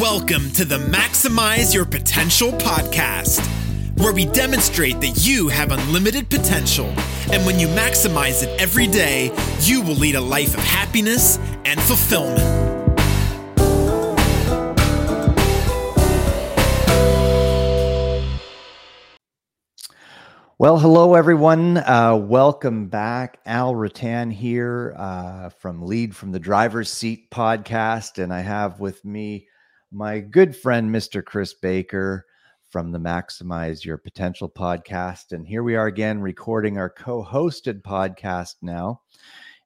Welcome to the Maximize Your Potential podcast, where we demonstrate that you have unlimited potential. And when you maximize it every day, you will lead a life of happiness and fulfillment. Well, hello everyone. Uh, welcome back. Al Rattan here uh, from Lead from the Driver's Seat podcast, and I have with me my good friend Mr. Chris Baker from the Maximize Your Potential podcast. And here we are again recording our co-hosted podcast now,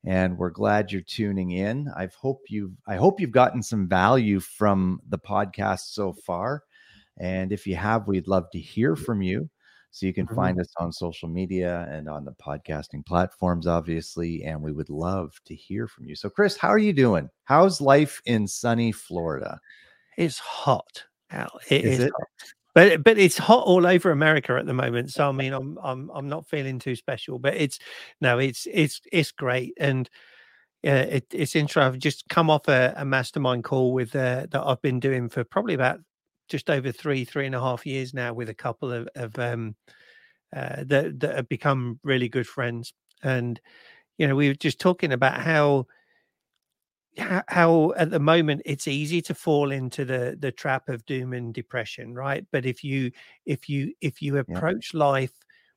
and we're glad you're tuning in. I hope you've I hope you've gotten some value from the podcast so far, and if you have, we'd love to hear from you. So you can Mhm. find us on social media and on the podcasting platforms, obviously. And we would love to hear from you. So, Chris, how are you doing? How's life in sunny Florida? It's hot out. It Is is, it? But but it's hot all over America at the moment. So I mean, I'm I'm I'm not feeling too special. But it's no, it's it's it's great, and uh, it, it's interesting. I've just come off a, a mastermind call with uh, that I've been doing for probably about just over three three and a half years now with a couple of of um uh, that that have become really good friends, and you know we were just talking about how how, how at the moment it's easy to fall into the the trap of doom and depression right? But if you if you if you approach life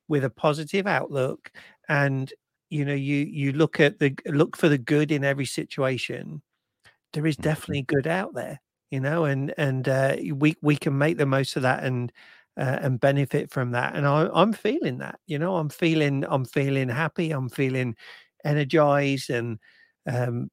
with a positive outlook and you know you you look at the look for the good in every situation there is Mhm. definitely good out there you know and and uh, we we can make the most of that and uh, and benefit from that. And I, i'm feeling that you know i'm feeling i'm feeling happy i'm feeling energized and um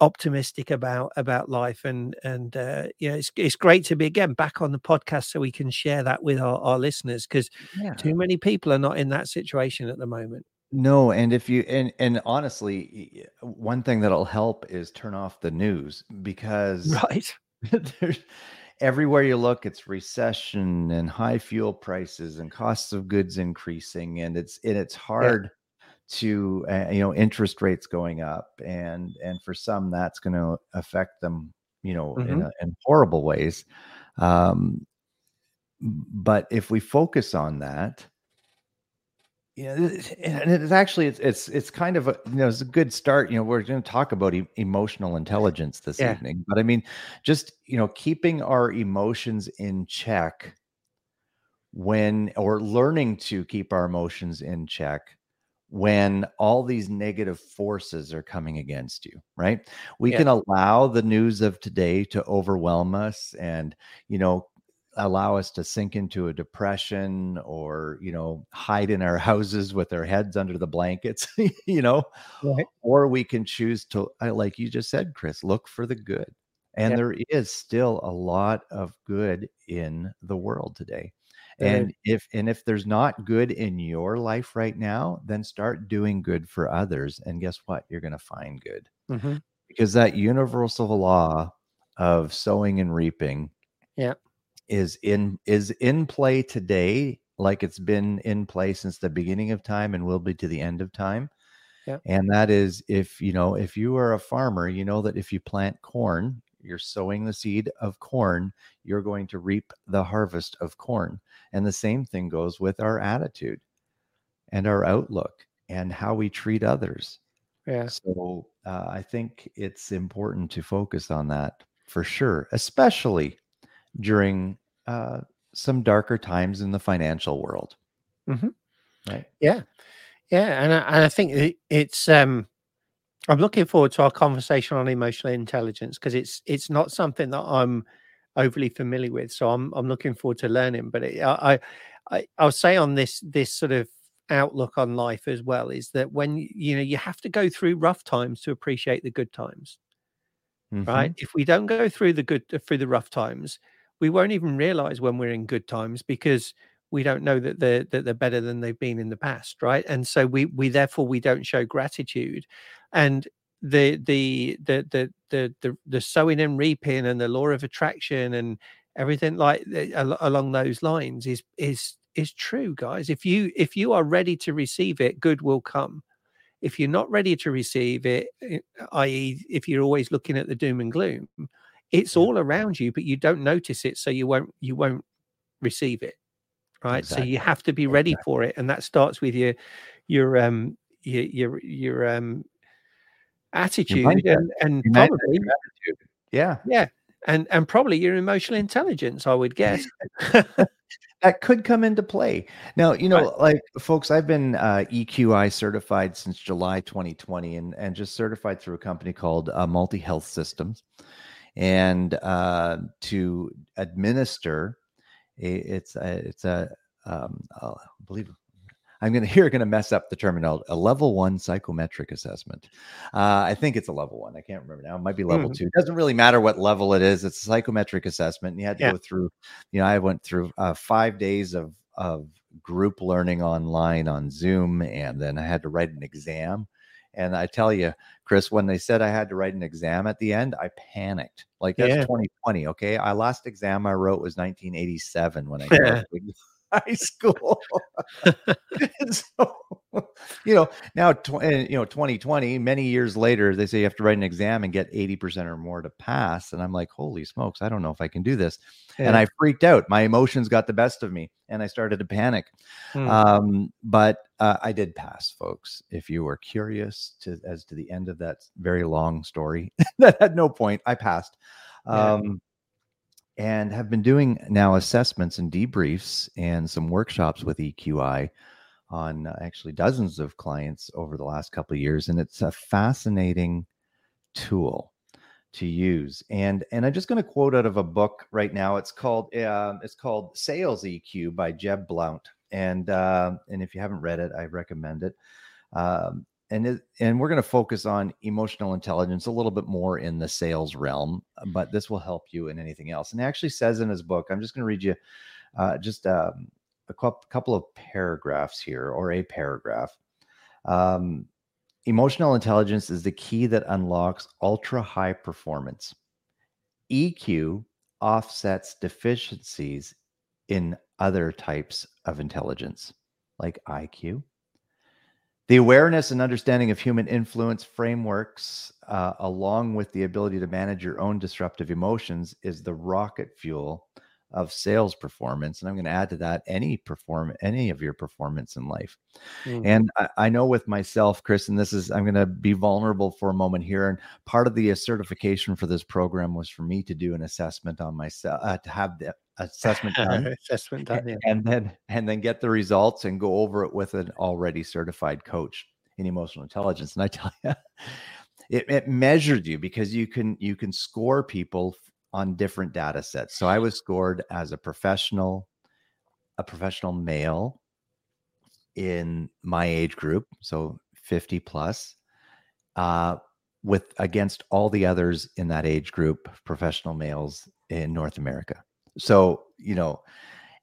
optimistic about about life and and uh you know it's it's great to be again back on the podcast so we can share that with our, our listeners because Yeah. too many people are not in that situation at the moment. No, and if you and and honestly, one thing that'll help is turn off the news because right. there's everywhere you look, it's recession and high fuel prices and costs of goods increasing, and it's and it's hard to uh, you know interest rates going up, and and for some that's going to affect them, you know, in Mhm. a, in horrible ways. Um, but if we focus on that, yeah, th- and it's actually it's it's it's kind of a you know it's a good start. You know, we're going to talk about e- emotional intelligence this Yeah. evening, but I mean, just you know, keeping our emotions in check when or learning to keep our emotions in check when all these negative forces are coming against you right we Yeah. can allow the news of today to overwhelm us and you know allow us to sink into a depression or you know hide in our houses with our heads under the blankets you know Right. or we can choose to like you just said chris look for the good and Yep. there is still a lot of good in the world today And if and if there's not good in your life right now then start doing good for others and guess what you're going to find good Mhm. because that universal law of sowing and reaping Yeah. is in is in play today like it's been in play since the beginning of time and will be to the end of time Yeah. and that is if you know if you are a farmer you know that if you plant corn you're sowing the seed of corn you're going to reap the harvest of corn and the same thing goes with our attitude and our outlook and how we treat others yeah so uh, I think it's important to focus on that for sure, especially during uh, some darker times in the financial world. Mhm. Right. Yeah, yeah, and I, and I think it, it's. um I'm looking forward to our conversation on emotional intelligence because it's it's not something that I'm overly familiar with. So I'm I'm looking forward to learning. But it, I, I I I'll say on this this sort of outlook on life as well is that when you know you have to go through rough times to appreciate the good times right mm-hmm. if we don't go through the good through the rough times we won't even realize when we're in good times because we don't know that they're that they're better than they've been in the past right and so we we therefore we don't show gratitude and the the the the the the, the sowing and reaping and the law of attraction and everything like along those lines is is is true guys if you if you are ready to receive it good will come if you're not ready to receive it, eh, i.e., if you're always looking at the doom and gloom, it's all around you, but you don't notice it, so you won't you won't receive it. Right. Exactly. So you have to be ready exactly. for it. And that starts with your your um your your your um attitude and, and probably attitude. yeah. Yeah. And and probably your emotional intelligence, I would guess. that could come into play. Now, you know, right. like folks, I've been uh, EQI certified since July 2020 and, and just certified through a company called uh, Multi Health Systems. And uh, to administer, it's a, it's a, um, I believe I'm going to here going to mess up the terminology. A level one psychometric assessment. Uh, I think it's a level one. I can't remember now. It might be level mm-hmm. two. It doesn't really matter what level it is. It's a psychometric assessment, and you had to yeah. go through. You know, I went through uh, five days of of group learning online on Zoom, and then I had to write an exam. And I tell you, Chris, when they said I had to write an exam at the end, I panicked. Like that's yeah. 2020. Okay, I last exam I wrote was 1987 when I. high school. so, you know, now, tw- eh, you know, 2020, many years later, they say you have to write an exam and get 80% or more to pass. And I'm like, holy smokes, I don't know if I can do this. Yeah. And I freaked out. My emotions got the best of me and I started to panic. Hmm. Um, but uh, I did pass, folks. If you were curious to as to the end of that very long story, that at no point I passed. Um, yeah and have been doing now assessments and debriefs and some workshops with EQI on uh, actually dozens of clients over the last couple of years and it's a fascinating tool to use and and i'm just going to quote out of a book right now it's called uh, it's called sales eq by jeb blount and uh, and if you haven't read it i recommend it um, and it, and we're going to focus on emotional intelligence a little bit more in the sales realm, but this will help you in anything else. And he actually says in his book, I'm just going to read you uh, just um, a couple of paragraphs here, or a paragraph. Um, emotional intelligence is the key that unlocks ultra high performance. EQ offsets deficiencies in other types of intelligence, like IQ the awareness and understanding of human influence frameworks, uh, along with the ability to manage your own disruptive emotions, is the rocket fuel of sales performance. And I'm going to add to that any perform any of your performance in life. Mm. And I, I, know with myself, Chris, and this is I'm going to be vulnerable for a moment here. And part of the certification for this program was for me to do an assessment on myself, uh, to have the assessment done, assessment done, yeah. and then and then get the results and go over it with an already certified coach in emotional intelligence. And I tell you, it, it measured you because you can you can score people on different data sets. So I was scored as a professional, a professional male in my age group, so 50 plus, uh, with against all the others in that age group, professional males in North America. So, you know,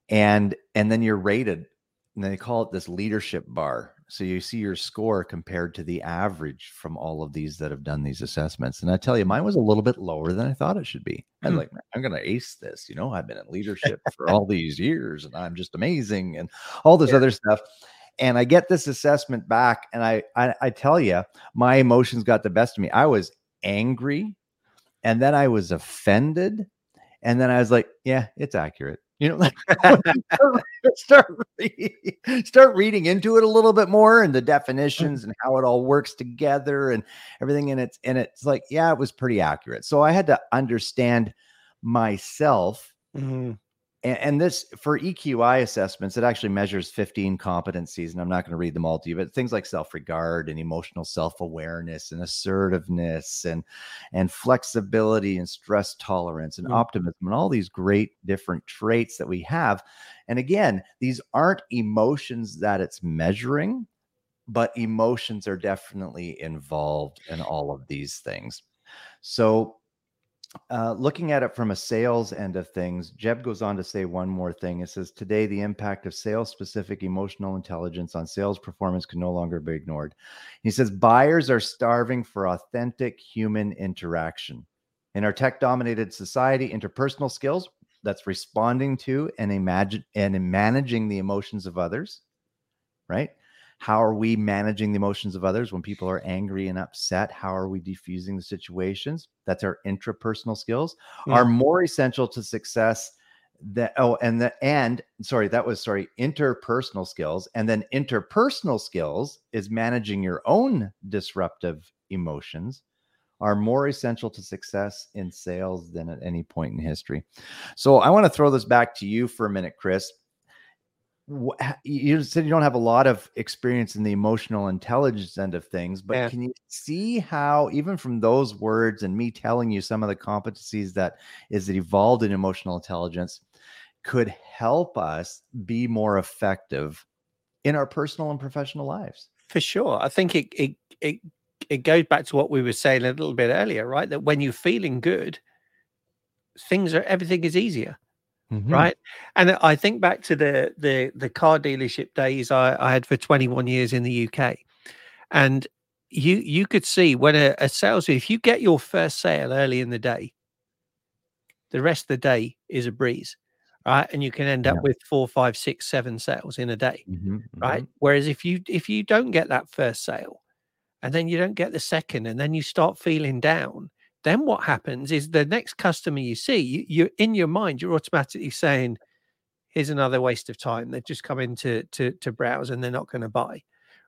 and and then you're rated, and they call it this leadership bar. So you see your score compared to the average from all of these that have done these assessments. And I tell you, mine was a little bit lower than I thought it should be. I'm hmm. like, I'm going to ace this. You know, I've been in leadership for all these years and I'm just amazing and all this yeah. other stuff. And I get this assessment back, and I, I I tell you, my emotions got the best of me. I was angry, and then I was offended, and then I was like, yeah, it's accurate. You know, like start start reading into it a little bit more and the definitions and how it all works together and everything. And it's and it's like, yeah, it was pretty accurate. So I had to understand myself mm-hmm and, and, this for EQI assessments, it actually measures 15 competencies, and I'm not going to read them all to you, but things like self-regard and emotional self-awareness and assertiveness and and flexibility and stress tolerance and mm-hmm. optimism and all these great different traits that we have. And again, these aren't emotions that it's measuring, but emotions are definitely involved in all of these things. So uh, looking at it from a sales end of things, Jeb goes on to say one more thing. It says, Today, the impact of sales specific emotional intelligence on sales performance can no longer be ignored. He says, Buyers are starving for authentic human interaction. In our tech dominated society, interpersonal skills that's responding to and imagine and managing the emotions of others, right? How are we managing the emotions of others when people are angry and upset? How are we diffusing the situations? That's our intrapersonal skills Mm. are more essential to success that oh and the and sorry that was sorry interpersonal skills and then interpersonal skills is managing your own disruptive emotions are more essential to success in sales than at any point in history so i want to throw this back to you for a minute chris you said you don't have a lot of experience in the emotional intelligence end of things but Yeah. can you see how even from those words and me telling you some of the competencies that is evolved in emotional intelligence could help us be more effective in our personal and professional lives For sure. I think it it it it goes back to what we were saying a little bit earlier, right? That when you're feeling good, things are everything is easier. Right? And i think back to the the the car dealership days i, I had for 21 years in the uk and you you could see when a, a sales if you get your first sale early in the day the rest of the day is a breeze right? And you can end up Yeah. with four five six seven sales in a day Mhm, right? mhm. whereas if you if you don't get that first sale and then you don't get the second and then you start feeling down then what happens is the next customer you see you, you're in your mind you're automatically saying here's another waste of time. They've just come in to to, to browse and they're not going to buy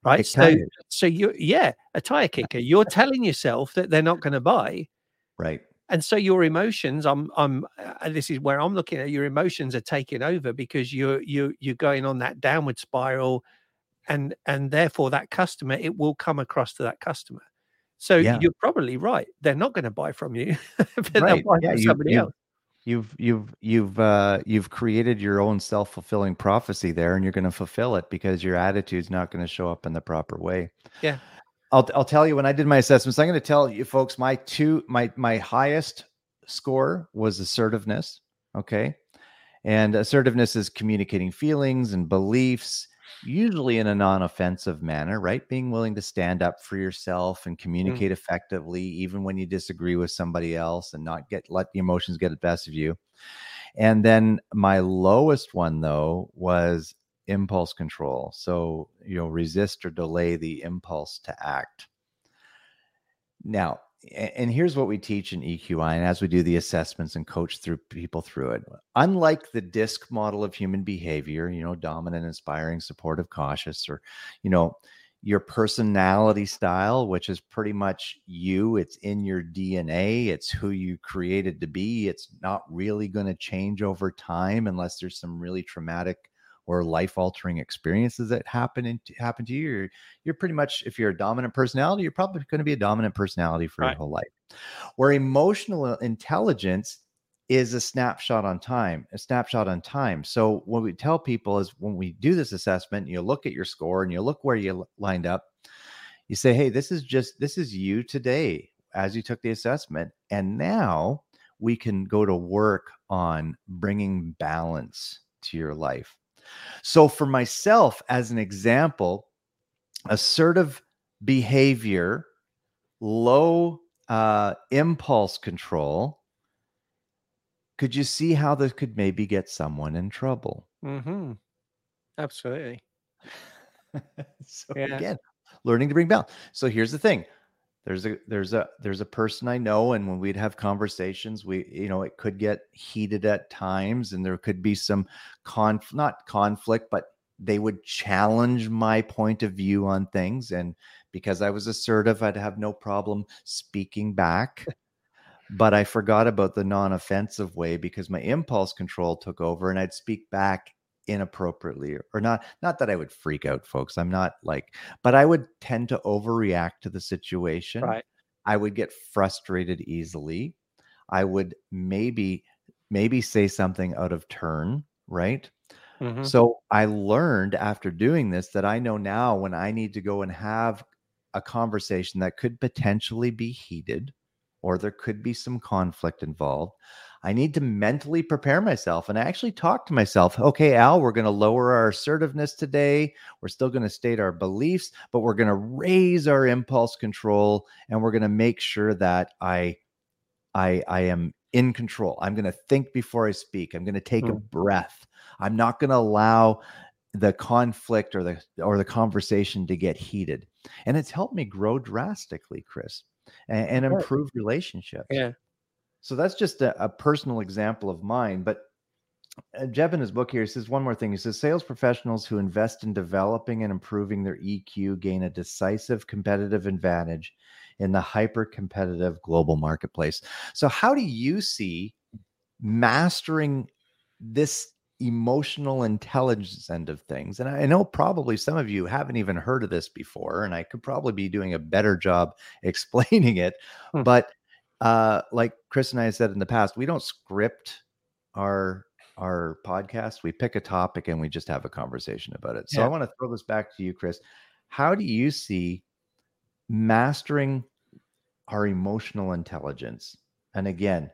right? So so you yeah a tire kicker. You're telling yourself that they're not going to buy. Right. And so your emotions i'm i'm uh, this is where i'm looking at your emotions are taking over because you're you you're going on that downward spiral and and therefore that customer it will come across to that customer so Yeah. you're probably right they're not going to buy from you but they'll buy yeah, from you- somebody you- else you've you've you've uh you've created your own self-fulfilling prophecy there and you're going to fulfill it because your attitude's not going to show up in the proper way Yeah. i'll i'll tell you when i did my assessments i'm going to tell you folks my two my my highest score was assertiveness okay and assertiveness is communicating feelings and beliefs usually in a non-offensive manner right? Being willing to stand up for yourself and mm. communicate effectively even when you disagree with somebody else and not get let the emotions get the best of you. And then my lowest one though was impulse control. So you know resist or delay the impulse to act. Now and here's what we teach in EQI, and as we do the assessments and coach through people through it, unlike the DISC model of human behavior, you know, dominant, inspiring, supportive, cautious, or, you know, your personality style, which is pretty much you, it's in your DNA, it's who you created to be. It's not really going to change over time unless there's some really traumatic or life altering experiences that happen in, happen to you. You're, you're pretty much, if you're a dominant personality, you're probably going to be a dominant personality for Right. your whole life. Where emotional uh, intelligence is a snapshot on time, a snapshot on time. So what we tell people is when we do this assessment, you look at your score and you look where you lined up. You say, "Hey, this is just this is you today as you took the assessment, and now we can go to work on bringing balance to your life." So for myself, as an example, assertive behavior, low uh, impulse control. Could you see how this could maybe get someone in trouble? Mm-hmm. absolutely so Yeah. again, learning to bring balance. So here's the thing. There's a there's a there's a person I know, and when we'd have conversations, we you know it could get heated at times, and there could be some conf not conflict, but they would challenge my point of view on things. And because I was assertive, I'd have no problem speaking back. but I forgot about the non-offensive way because my impulse control took over and I'd speak back inappropriately or not not that I would freak out folks I'm not like but I would tend to overreact to the situation right I would get frustrated easily I would maybe maybe say something out of turn right Mhm. so I learned after doing this that I know now when I need to go and have a conversation that could potentially be heated or there could be some conflict involved. I need to mentally prepare myself and I actually talk to myself. Okay, Al, we're going to lower our assertiveness today. We're still going to state our beliefs, but we're going to raise our impulse control and we're going to make sure that I I I am in control. I'm going to think before I speak. I'm going to take a Mm. breath. I'm not going to allow the conflict or the or the conversation to get heated and it's helped me grow drastically chris and, and improve relationships yeah so that's just a, a personal example of mine but uh, Jeb in his book here he says one more thing. He says sales professionals who invest in developing and improving their EQ gain a decisive competitive advantage in the hyper competitive global marketplace. So, how do you see mastering this emotional intelligence end of things. And I know probably some of you haven't even heard of this before, and I could probably be doing a better job explaining it. Hmm. But uh, like Chris and I said in the past, we don't script our our podcast. We pick a topic and we just have a conversation about it. So yeah. I want to throw this back to you, Chris. How do you see mastering our emotional intelligence? And again,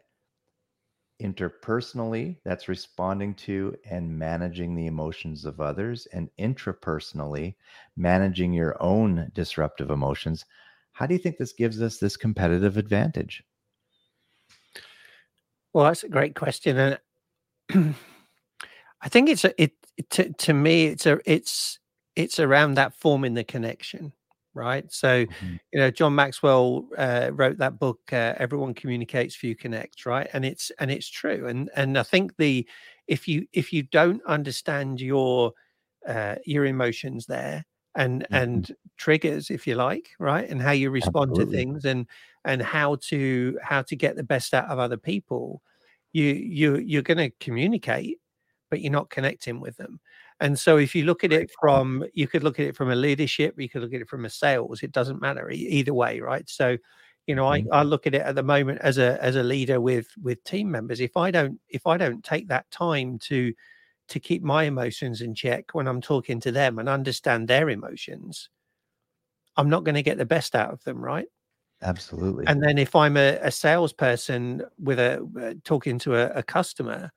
interpersonally, that's responding to and managing the emotions of others, and intrapersonally, managing your own disruptive emotions. How do you think this gives us this competitive advantage? Well, that's a great question, and I think it's a it to to me it's a it's it's around that forming the connection right? So, mm-hmm. you know, John Maxwell uh, wrote that book, uh, "Everyone Communicates, Few Connect," right? And it's and it's true. And and I think the if you if you don't understand your uh, your emotions there and mm-hmm. and triggers, if you like, right, and how you respond Absolutely. to things and and how to how to get the best out of other people, you you you're going to communicate, but you're not connecting with them. And so if you look at it from, you could look at it from a leadership, you could look at it from a sales. It doesn't matter either way, right? So, you know, I, mm-hmm. I look at it at the moment as a as a leader with with team members. If I don't if I don't take that time to to keep my emotions in check when I'm talking to them and understand their emotions, I'm not going to get the best out of them, right? Absolutely. And then if I'm a, a salesperson with a uh, talking to a, a customer,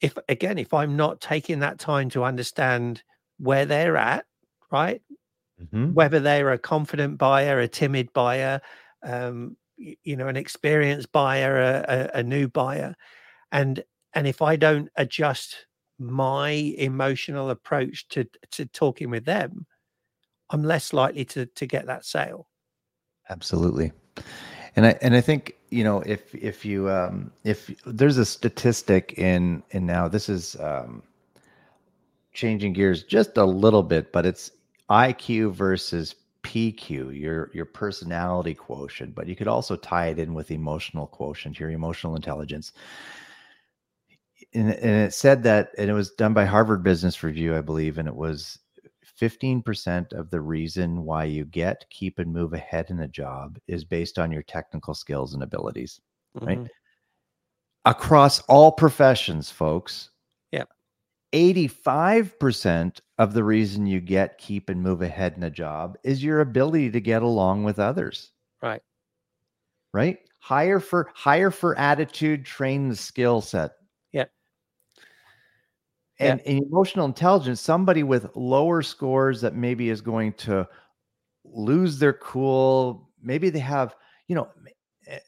if again, if I'm not taking that time to understand where they're at, right? Mm-hmm. Whether they're a confident buyer, a timid buyer, um, you know, an experienced buyer, a, a, a new buyer, and and if I don't adjust my emotional approach to to talking with them, I'm less likely to to get that sale. Absolutely. And I and I think you know if if you um, if there's a statistic in in now this is um, changing gears just a little bit, but it's IQ versus PQ, your your personality quotient, but you could also tie it in with emotional quotient, your emotional intelligence. And, and it said that, and it was done by Harvard Business Review, I believe, and it was 15% of the reason why you get, keep, and move ahead in a job is based on your technical skills and abilities, mm-hmm. right? Across all professions, folks. Yeah. 85% of the reason you get, keep, and move ahead in a job is your ability to get along with others. Right. Right. Hire for hire for attitude, train the skill set and, yeah. emotional intelligence somebody with lower scores that maybe is going to lose their cool maybe they have you know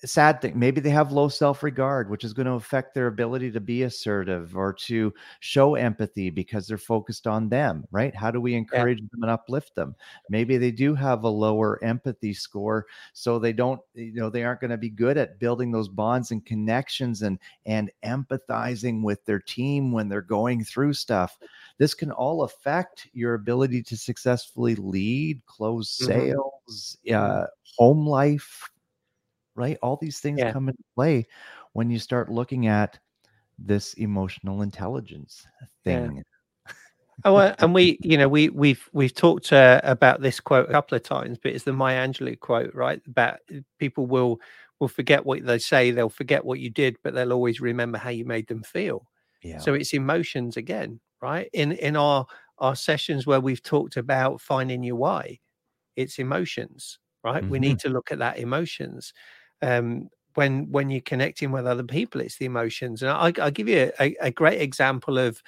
sad thing maybe they have low self-regard which is going to affect their ability to be assertive or to show empathy because they're focused on them right how do we encourage yeah. them and uplift them maybe they do have a lower empathy score so they don't you know they aren't going to be good at building those bonds and connections and and empathizing with their team when they're going through stuff this can all affect your ability to successfully lead close mm-hmm. sales mm-hmm. uh, home life right? All these things yeah. come into play when you start looking at this emotional intelligence thing. Yeah. oh, and we, you know, we we've we've talked uh, about this quote a couple of times, but it's the Maya Angelou quote, right? About uh, people will will forget what they say, they'll forget what you did, but they'll always remember how you made them feel. Yeah. So it's emotions again, right? In in our our sessions where we've talked about finding your why, it's emotions, right? Mm-hmm. We need to look at that emotions um, when when you're connecting with other people it's the emotions and I, will give you a, a, great example of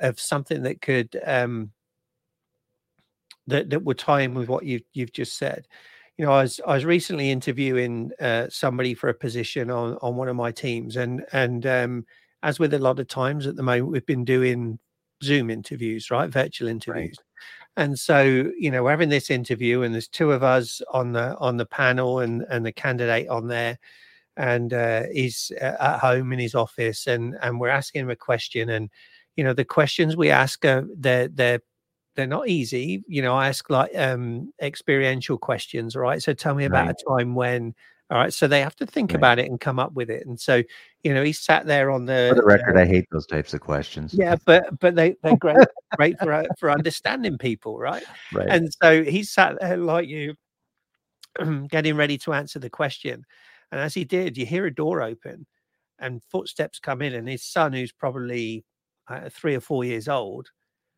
of something that could um, that that would tie in with what you you've just said you know i was i was recently interviewing uh, somebody for a position on on one of my teams and and um, as with a lot of times at the moment we've been doing Zoom interviews, right? Virtual interviews. Right. And so, you know, we're having this interview, and there's two of us on the on the panel, and and the candidate on there, and uh, he's uh, at home in his office, and and we're asking him a question, and you know, the questions we ask are they're they're they're not easy. You know, I ask like um experiential questions, right? So tell me about right. a time when all right. So they have to think right. about it and come up with it. And so, you know, he sat there on the For the record, uh, I hate those types of questions. Yeah, but but they, they're great, great for uh, for understanding people, right? Right. And so he sat there like you, getting ready to answer the question. And as he did, you hear a door open and footsteps come in, and his son, who's probably uh, three or four years old,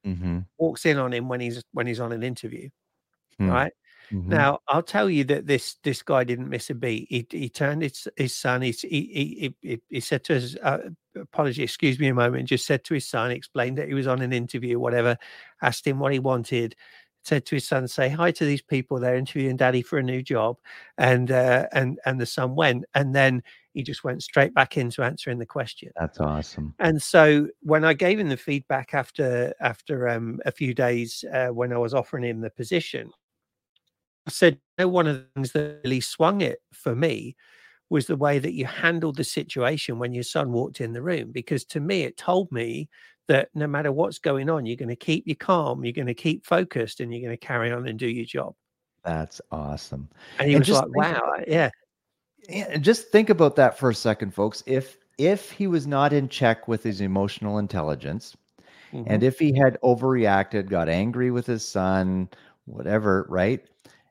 mm-hmm. walks in on him when he's when he's on an interview. Mm. Right. Mm-hmm. Now, I'll tell you that this this guy didn't miss a beat. He he turned his his son. He he he, he said to his uh, apology, excuse me a moment. Just said to his son, explained that he was on an interview, whatever. Asked him what he wanted. Said to his son, "Say hi to these people. They're interviewing daddy for a new job." And uh, and and the son went, and then he just went straight back into answering the question. That's awesome. And so when I gave him the feedback after after um, a few days uh, when I was offering him the position, I said, you know, one of the things that really swung it for me was the way that you handled the situation when your son walked in the room. Because to me, it told me that no matter what's going on, you're going to keep you calm, you're going to keep focused, and you're going to carry on and do your job. That's awesome. And he and was like, wow, yeah. Yeah, just think about that for a second, folks. If if he was not in check with his emotional intelligence, mm-hmm. and if he had overreacted, got angry with his son, whatever, right?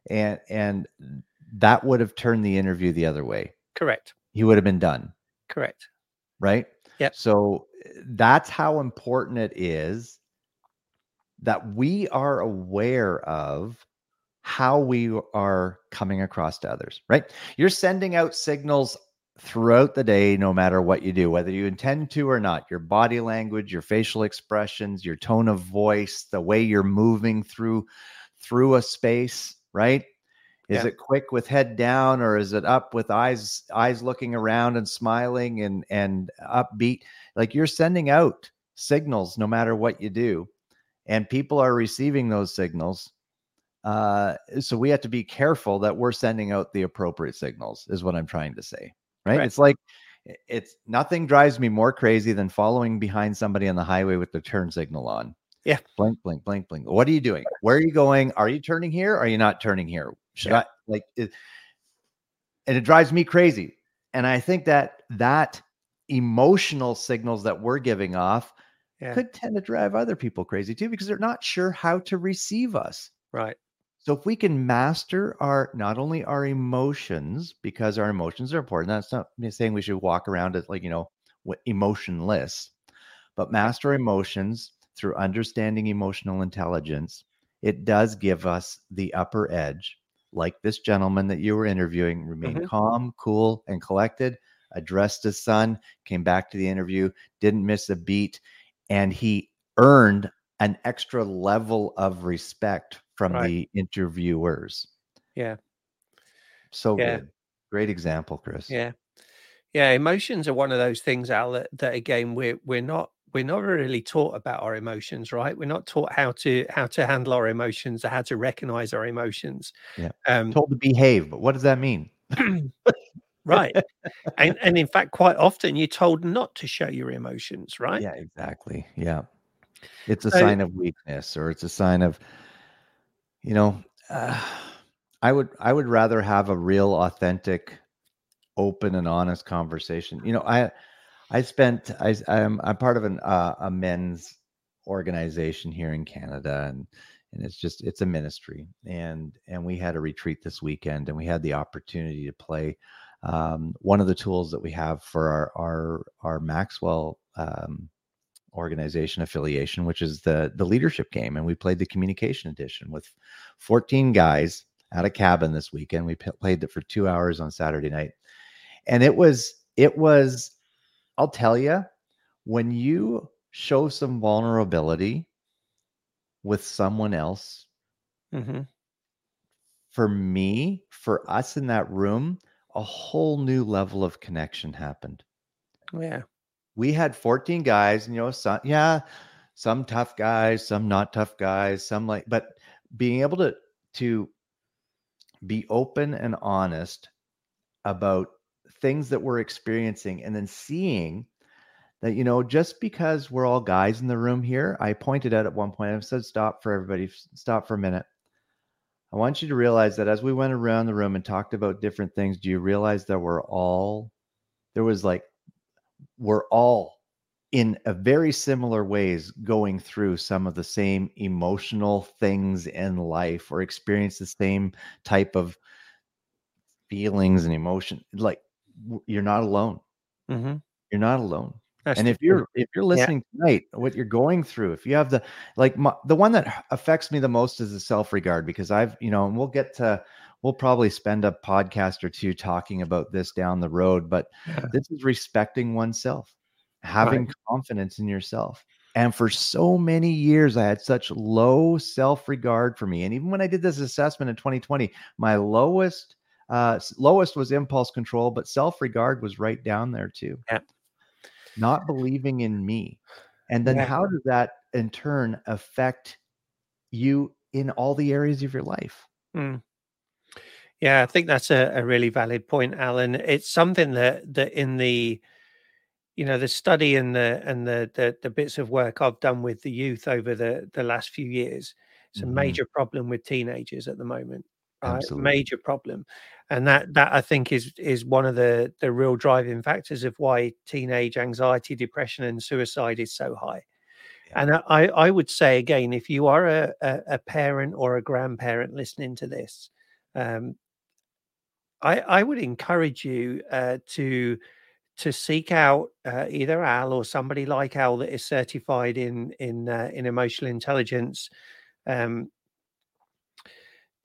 And and that would have turned the interview the other way. Correct. He would have been done. Correct. Right? Yep. So that's how important it is that we are aware of how we are coming across to others, right? You're sending out signals throughout the day, no matter what you do, whether you intend to or not. Your body language, your facial expressions, your tone of voice, the way you're moving through through a space, right? Is yeah. it quick with head down or is it up with eyes eyes looking around and smiling and and upbeat? Like you're sending out signals no matter what you do. And people are receiving those signals. Uh, so we have to be careful that we're sending out the appropriate signals, is what I'm trying to say. Right? right. It's like it's nothing drives me more crazy than following behind somebody on the highway with the turn signal on. Yeah. Blink, blink, blink, blink. What are you doing? Where are you going? Are you turning here? are you not turning here? Should yeah. I like it? And it drives me crazy. And I think that that emotional signals that we're giving off yeah. could tend to drive other people crazy too because they're not sure how to receive us. Right. So if we can master our not only our emotions because our emotions are important. That's not saying we should walk around as like you know emotionless, but master emotions through understanding emotional intelligence, it does give us the upper edge. Like this gentleman that you were interviewing, remained mm-hmm. calm, cool, and collected, addressed his son, came back to the interview, didn't miss a beat, and he earned an extra level of respect from right. the interviewers. Yeah. So yeah. good. Great example, Chris. Yeah. Yeah. Emotions are one of those things, Al, that, that again, we're we're not we're not really taught about our emotions right? We're not taught how to how to handle our emotions or how to recognize our emotions yeah. um told to behave but what does that mean? Right. And and in fact quite often you're told not to show your emotions right? Yeah exactly yeah. It's a so, sign of weakness or it's a sign of you know uh, i would i would rather have a real authentic open and honest conversation. You know i I spent I I'm I'm part of an uh, a men's organization here in Canada and and it's just it's a ministry. And and we had a retreat this weekend and we had the opportunity to play um, one of the tools that we have for our our our Maxwell um, organization affiliation, which is the the leadership game, and we played the communication edition with 14 guys at a cabin this weekend. We p- played it for two hours on Saturday night, and it was it was I'll tell you, when you show some vulnerability with someone else, mm-hmm. for me, for us in that room, a whole new level of connection happened. Yeah. We had 14 guys, and you know, some, yeah, some tough guys, some not tough guys, some like, but being able to to be open and honest about things that we're experiencing and then seeing that you know just because we're all guys in the room here i pointed out at one point i said stop for everybody stop for a minute. I want you to realize that as we went around the room and talked about different things do you realize that we're all there was like we're all in a very similar ways going through some of the same emotional things in life or experience the same type of feelings and emotion like you're not alone. Mm-hmm. you're not alone. That's and if you're if you're listening tonight what you're going through if you have the like my, the one that affects me the most is the self-regard because i've you know and we'll get to we'll probably spend a podcast or two talking about this down the road but Yeah. this is respecting oneself having confidence in yourself. And for so many years i had such low self-regard for me. And even when i did this assessment in 2020 my lowest uh lowest was impulse control but self-regard was right down there too Yeah. not believing in me and then Yeah. how does that in turn affect you in all the areas of your life Mm. Yeah, I think that's a, a really valid point, Alan. It's something that that in the you know the study and the and the the, the bits of work I've done with the youth over the the last few years, it's a Mhm. major problem with teenagers at the moment. Right? Major problem, and that that I think is is one of the the real driving factors of why teenage anxiety, depression, and suicide is so high. Yeah. And I I would say again, if you are a a, a parent or a grandparent listening to this, um, I, I would encourage you uh, to to seek out uh, either Al or somebody like Al that is certified in in uh, in emotional intelligence um,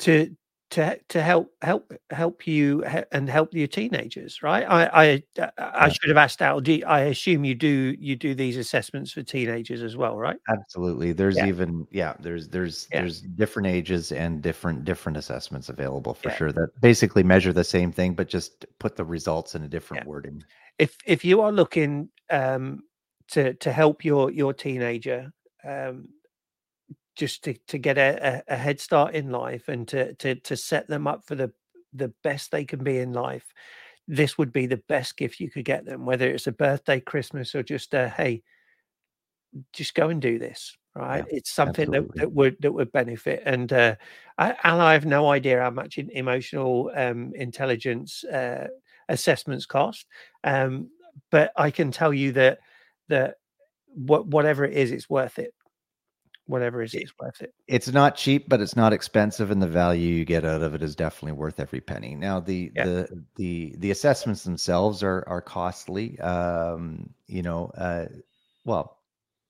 to to to help help help you and help your teenagers. Right? I I I should have asked. Do you- I assume you do you do these assessments for teenagers as well, right? absolutely there's Yeah. even yeah there's there's Yeah. there's different ages and different different assessments available for Yeah. sure that basically measure the same thing but just put the results in a different wording if if you are looking um to to help your your teenager um just to to get a, a, head start in life and to to to set them up for the the best they can be in life this would be the best gift you could get them whether it's a birthday christmas or just a hey just go and do this right it's something that, absolutely. that would that would benefit and uh I, and I have no idea how much emotional um intelligence uh assessments cost um but i can tell you that that what whatever it is it's worth it whatever it is it's worth it. it's not cheap but it's not expensive and the value you get out of it is definitely worth every penny. Now the Yeah. the the the assessments themselves are are costly. Um you know uh well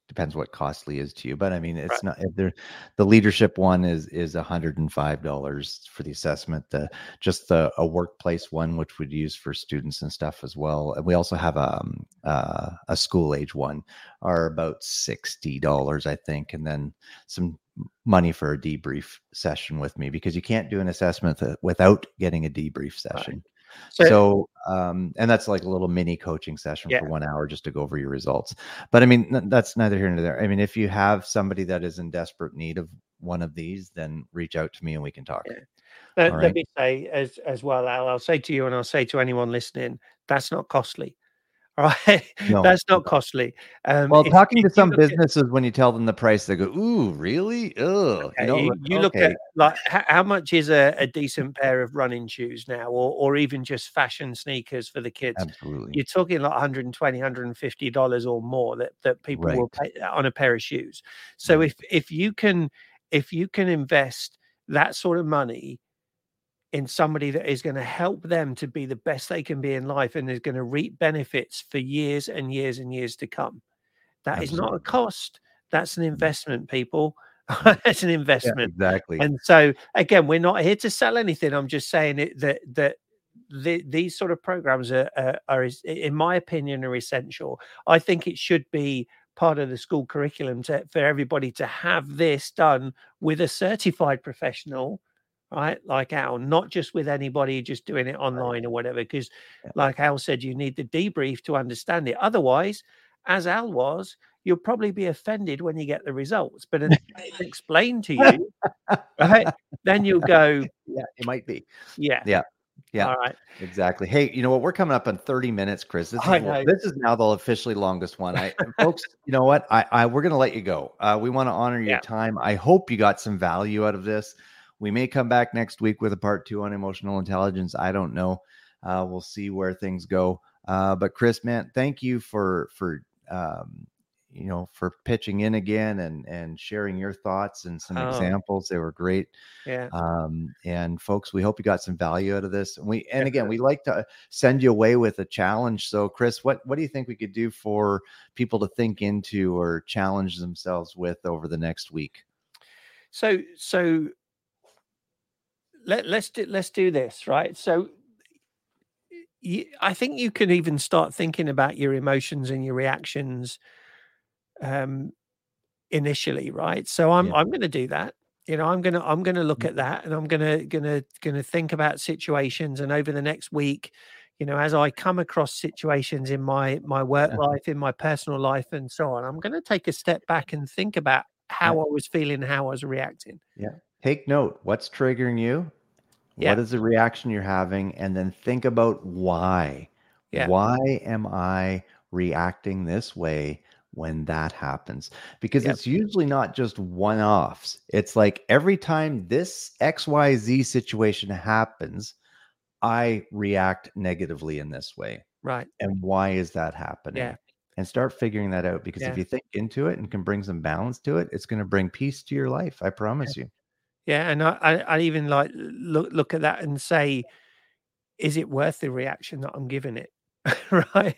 depends what costly is to you but i mean it's Right. not there the leadership one is is hundred and five dollars for the assessment the just the a workplace one which we'd use for students and stuff as well and we also have um uh, a school age one are about sixty dollars i think and then some money for a debrief session with me because you can't do an assessment th- without getting a debrief session so, so, um and that's like a little mini coaching session Yeah. for one hour just to go over your results. But i mean that's neither here nor there. I mean if you have somebody that is in desperate need of one of these then reach out to me and we can talk. Yeah. let, all let me say as as well Al, i'll say to you and i'll say to anyone listening that's not costly right No, that's not no. costly. Um well if- talking if to some look at- businesses when you tell them the price they go ooh really? Ugh. Okay, you know you, you look at like how, how much is a, a decent pair of running shoes now or, or even just fashion sneakers for the kids? Absolutely. You're talking like 120 150 dollars or more that that people will pay on a pair of shoes. So Right. if if you can if you can invest that sort of money in somebody that is going to help them to be the best they can be in life and is going to reap benefits for years and years and years to come. That is not a cost that's an mm-hmm. investment people. Mm-hmm. That's an yeah, investment. exactly. And so again, we're not here to sell anything. I'm just saying it, that that the, these sort of programs are, are, are, in my opinion, are essential. I think it should be part of the school curriculum to, for everybody to have this done with a certified professional, right? Like Al, not just with anybody just doing it online or whatever. Because, Yeah. like Al said, you need the debrief to understand it. Otherwise, as Al was, you'll probably be offended when you get the results. But until it's explained to you, right, then you'll go, Yeah, it might be. yeah, Yeah. Yeah. all right, Exactly. Hey, you know what? We're coming up on 30 minutes, Chris. This is this is now the officially longest one. I folks, you know what? I, I we're gonna let you go. Uh, we want to honor your Yeah. time. I hope you got some value out of this. We may come back next week with a part two on emotional intelligence. I don't know. Uh, we'll see where things go. Uh, but Chris, man, thank you for for um, you know for pitching in again and and sharing your thoughts and some Oh. examples. They were great. yeah, Um, and folks, we hope you got some value out of this. And we and again, we like to send you away with a challenge. So, Chris, what what do you think we could do for people to think into or challenge themselves with over the next week? so so let, let's do let's do this right so I think you can even start thinking about your emotions and your reactions um initially right so i'm Yeah. i'm going to do that you know i'm going to i'm going to look at that and i'm going to going to going to think about situations and over the next week you know as i come across situations in my my work Yeah. life in my personal life and so on i'm going to take a step back and think about how i was feeling how i was reacting Yeah. Take note. What's triggering you? Yeah. What is the reaction you're having? And then think about why. Yeah. Why am I reacting this way when that happens? Because Yep. it's usually not just one offs. It's like every time this XYZ situation happens, I react negatively in this way. right And why is that happening? Yeah. And start figuring that out because Yeah. if you think into it and can bring some balance to it, it's going to bring peace to your life. I promise you. Yeah, and I, I, I even like look look at that and say, is it worth the reaction that I'm giving it? right?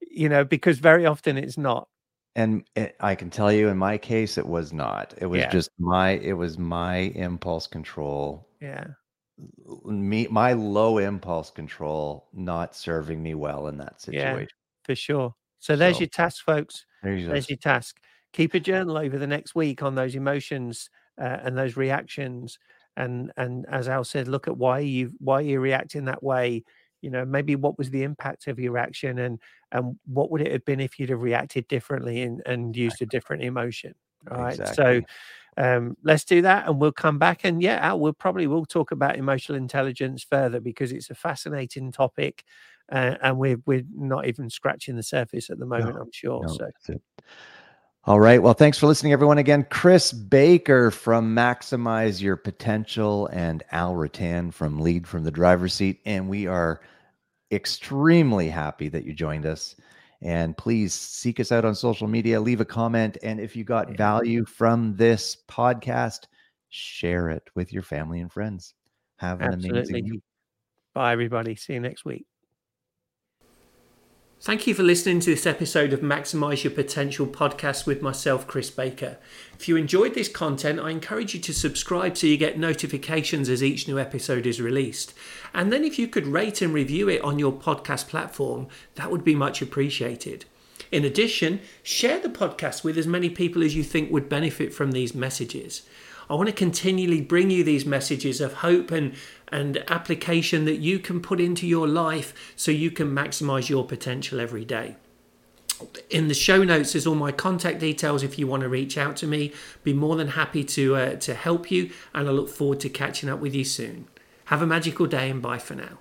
You know, because very often it's not. And it, I can tell you, in my case, it was not. It was Yeah. just my. It was my impulse control. Yeah, Me, my low impulse control, not serving me well in that situation. Yeah. for sure. So there's So- your task, folks. There you go. There's your task. Keep a journal over the next week on those emotions uh, and those reactions. And and as Al said, look at why you why you're reacting that way. You know, maybe what was the impact of your action, and and what would it have been if you'd have reacted differently and, and used a different emotion. All right. So um, let's do that and we'll come back and yeah Al, we'll probably will talk about emotional intelligence further because it's a fascinating topic uh, and we're we're not even scratching the surface at the moment i'm sure No, so. All right. Well, thanks for listening, everyone. Again, Chris Baker from Maximize Your Potential and Al Rattan from Lead from the Driver's Seat. And we are extremely happy that you joined us. And please seek us out on social media, leave a comment. And if you got value from this podcast, share it with your family and friends. Have an Absolutely. amazing week. bye everybody see you next week Thank you for listening to this episode of Maximize Your Potential podcast with myself, Chris Baker. If you enjoyed this content, I encourage you to subscribe so you get notifications as each new episode is released. And then if you could rate and review it on your podcast platform, that would be much appreciated. In addition, share the podcast with as many people as you think would benefit from these messages. I want to continually bring you these messages of hope and, and application that you can put into your life so you can maximize your potential every day. In the show notes is all my contact details if you want to reach out to me. Be more than happy to uh, to help you and I look forward to catching up with you soon. Have a magical day and bye for now.